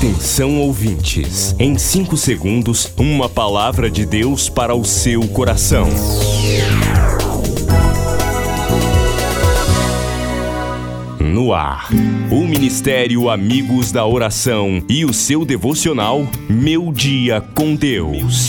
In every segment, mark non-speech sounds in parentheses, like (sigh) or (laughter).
Atenção ouvintes, em 5 segundos, uma palavra de Deus para o seu coração. No ar, o Ministério Amigos da Oração e o seu devocional Meu Dia com Deus.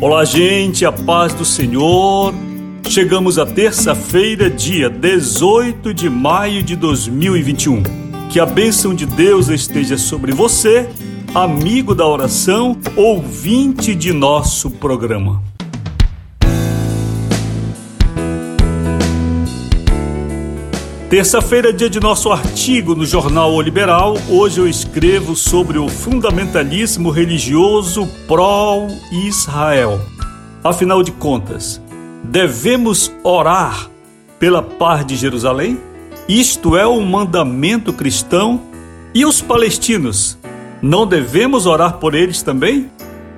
Olá, gente, a paz do Senhor. Chegamos à terça-feira, dia 18 de maio de 2021. Que a bênção de Deus esteja sobre você, amigo da oração, ouvinte de nosso programa. Terça-feira, dia de nosso artigo no jornal O Liberal. Hoje eu escrevo sobre o fundamentalismo religioso pró-Israel. Afinal de contas, devemos orar pela paz de Jerusalém? Isto é um mandamento cristão? E os palestinos? Não devemos orar por eles também?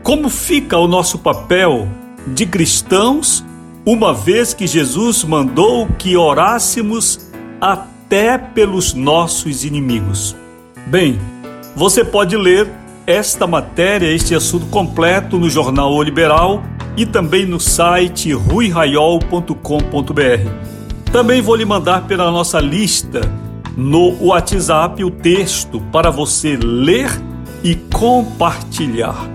Como fica o nosso papel de cristãos, uma vez que Jesus mandou que orássemos até pelos nossos inimigos? Bem, você pode ler esta matéria, este assunto completo no jornal O Liberal e também no site ruiraiol.com.br. Também vou lhe mandar pela nossa lista no WhatsApp o texto para você ler e compartilhar.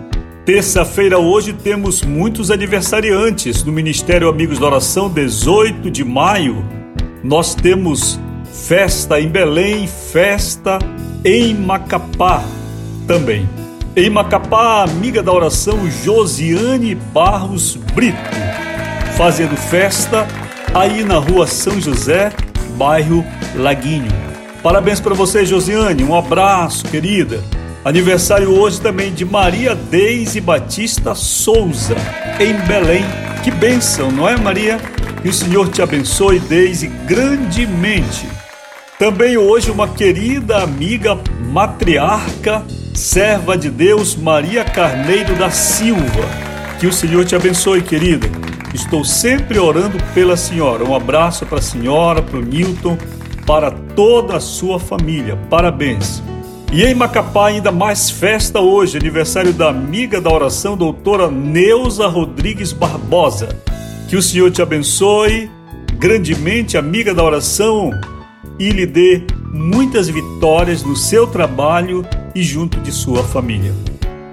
Terça-feira hoje temos muitos aniversariantes no Ministério Amigos da Oração, 18 de maio. Nós temos festa em Belém, festa em Macapá também. Em Macapá, amiga da oração Josiane Barros Brito, fazendo festa aí na rua São José, bairro Laguinho. Parabéns para você, Josiane, um abraço, querida. Aniversário hoje também de Maria Deise Batista Souza, em Belém. Que bênção, não é, Maria? Que o Senhor te abençoe, Deise, grandemente. Também hoje uma querida amiga matriarca serva de Deus Maria Carneiro da Silva. Que o Senhor te abençoe, querida. Estou sempre orando pela senhora. Um abraço para a senhora, para o Newton, para toda a sua família. Parabéns. E em Macapá, ainda mais festa hoje, aniversário da amiga da oração, doutora Neuza Rodrigues Barbosa. Que o Senhor te abençoe grandemente, amiga da oração, e lhe dê muitas vitórias no seu trabalho e junto de sua família.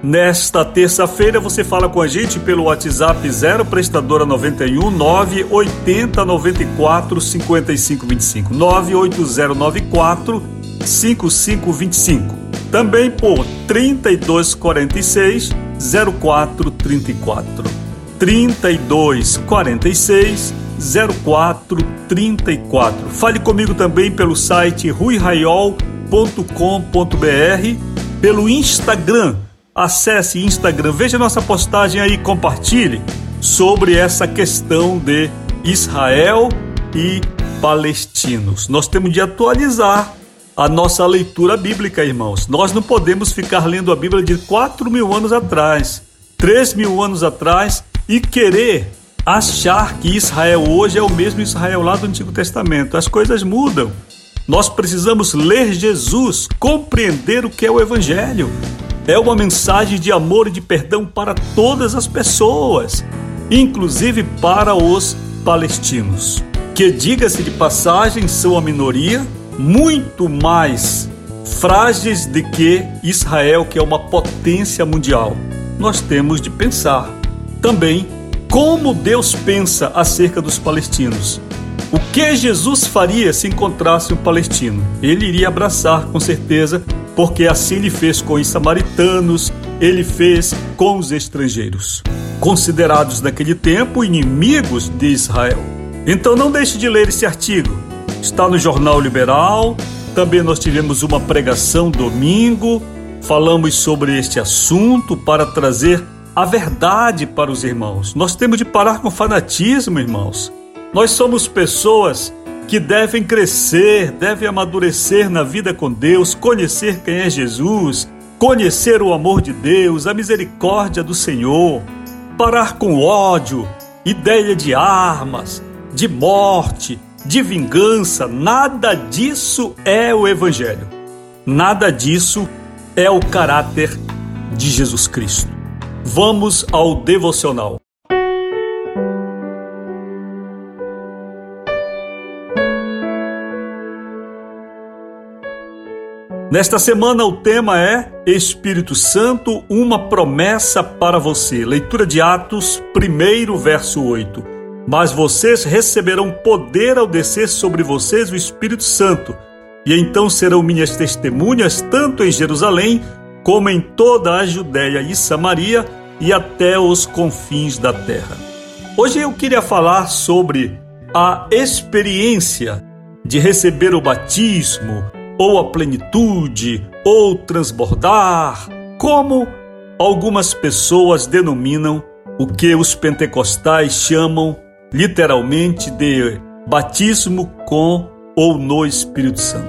Nesta terça-feira você fala com a gente pelo WhatsApp 0 prestadora 91 980 94 55 25 98094 5525. Também por 3246 0434. 3246 0434. Fale comigo também pelo site ruiraiol.com.br pelo Instagram. Acesse Instagram, veja nossa postagem aí, compartilhe sobre essa questão de Israel e palestinos. Nós temos de atualizar a nossa leitura bíblica, irmãos. Nós não podemos ficar lendo a Bíblia de 4 mil anos atrás, 3 mil anos atrás e querer achar que Israel hoje é o mesmo Israel lá do Antigo Testamento. As coisas mudam. Nós precisamos ler Jesus, compreender o que é o Evangelho. É uma mensagem de amor e de perdão para todas as pessoas, inclusive para os palestinos, que, diga-se de passagem, são a minoria, muito mais frágeis do que Israel, que é uma potência mundial. Nós temos de pensar também como Deus pensa acerca dos palestinos. O que Jesus faria se encontrasse um palestino? Ele iria abraçar, com certeza, porque assim ele fez com os samaritanos, ele fez com os estrangeiros, considerados naquele tempo inimigos de Israel. Então não deixe de ler esse artigo. Está no Jornal Liberal. Também nós tivemos uma pregação domingo. Falamos sobre este assunto para trazer a verdade para os irmãos. Nós temos de parar com fanatismo, irmãos. Nós somos pessoas que devem crescer, devem amadurecer na vida com Deus, conhecer quem é Jesus, conhecer o amor de Deus, a misericórdia do Senhor, parar com ódio, ideia de armas, de morte, de vingança, nada disso é o Evangelho. Nada disso é o caráter de Jesus Cristo. Vamos ao devocional. Nesta semana o tema é Espírito Santo, uma promessa para você. Leitura de Atos, 1 verso 8. Mas vocês receberão poder ao descer sobre vocês o Espírito Santo, e então serão minhas testemunhas tanto em Jerusalém como em toda a Judéia e Samaria e até os confins da terra. Hoje eu queria falar sobre a experiência de receber o batismo ou a plenitude, ou transbordar, como algumas pessoas denominam o que os pentecostais chamam literalmente de batismo com ou no Espírito Santo.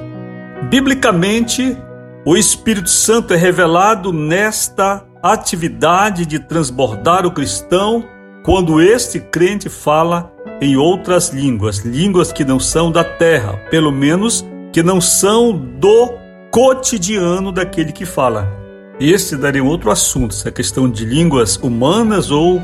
Biblicamente, o Espírito Santo é revelado nesta atividade de transbordar o cristão quando este crente fala em outras línguas, línguas que não são da terra, pelo menos que não são do cotidiano daquele que fala. Este daria um outro assunto, se é questão de línguas humanas ou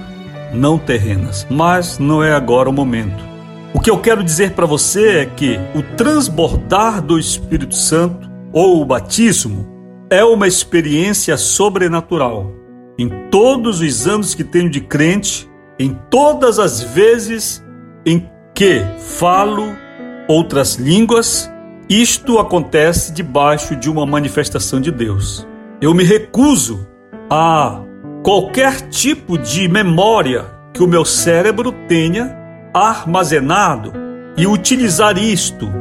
não terrenas, mas não é agora o momento. O que eu quero dizer para você é que o transbordar do Espírito Santo ou o batismo é uma experiência sobrenatural. Em todos os anos que tenho de crente, em todas as vezes em que falo outras línguas, isto acontece debaixo de uma manifestação de Deus. Eu me recuso a qualquer tipo de memória que o meu cérebro tenha armazenado e utilizar isto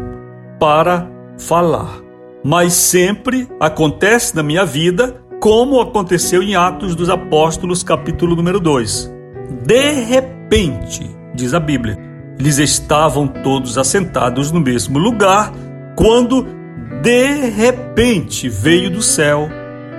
para falar. Mas sempre acontece na minha vida como aconteceu em Atos dos Apóstolos, capítulo número 2. De repente, diz a Bíblia, eles estavam todos assentados no mesmo lugar quando de repente veio do céu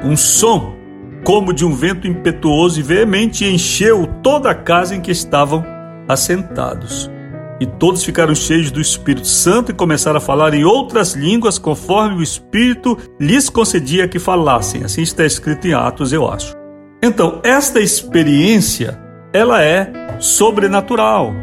um som como de um vento impetuoso e veemente e encheu toda a casa em que estavam assentados. E todos ficaram cheios do Espírito Santo e começaram a falar em outras línguas conforme o Espírito lhes concedia que falassem. Assim está escrito em Atos, eu acho. Então, esta experiência, ela é sobrenatural.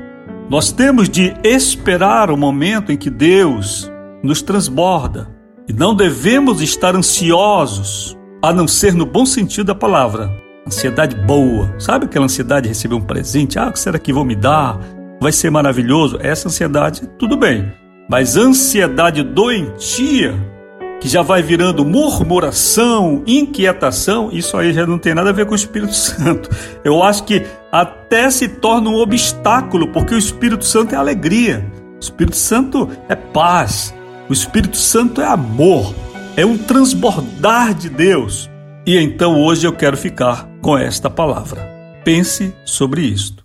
Nós temos de esperar o momento em que Deus nos transborda. E não devemos estar ansiosos, a não ser no bom sentido da palavra. Ansiedade boa. Sabe aquela ansiedade de receber um presente? Ah, o que será que vão me dar? Vai ser maravilhoso? Essa ansiedade, tudo bem. Mas ansiedade doentia, que já vai virando murmuração, inquietação, isso aí já não tem nada a ver com o Espírito (laughs) Santo. Eu acho que até se torna um obstáculo, porque o Espírito Santo é alegria. O Espírito Santo é paz, o Espírito Santo é amor, é um transbordar de Deus. E então hoje eu quero ficar com esta palavra. Pense sobre isto.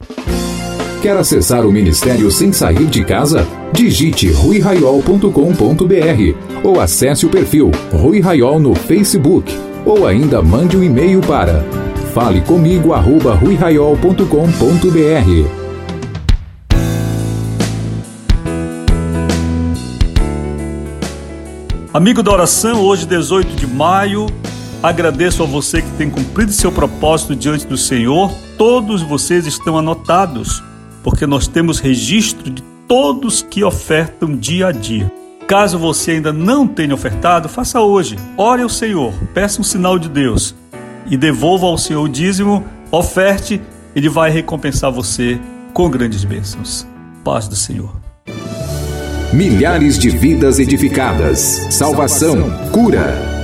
Quer acessar o ministério sem sair de casa? Digite ruiraiol.com.br ou acesse o perfil Rui Raiol no Facebook ou ainda mande um e-mail para fale comigo arroba ruiraiol.com.br. Amigo da oração, hoje 18 de maio, agradeço a você que tem cumprido seu propósito diante do Senhor. Todos vocês estão anotados, porque nós temos registro de todos que ofertam dia a dia. Caso você ainda não tenha ofertado, faça hoje. Ore ao Senhor, peça um sinal de Deus e devolva ao Senhor o dízimo, oferte, ele vai recompensar você com grandes bênçãos. Paz do Senhor. Milhares de vidas edificadas, salvação, cura.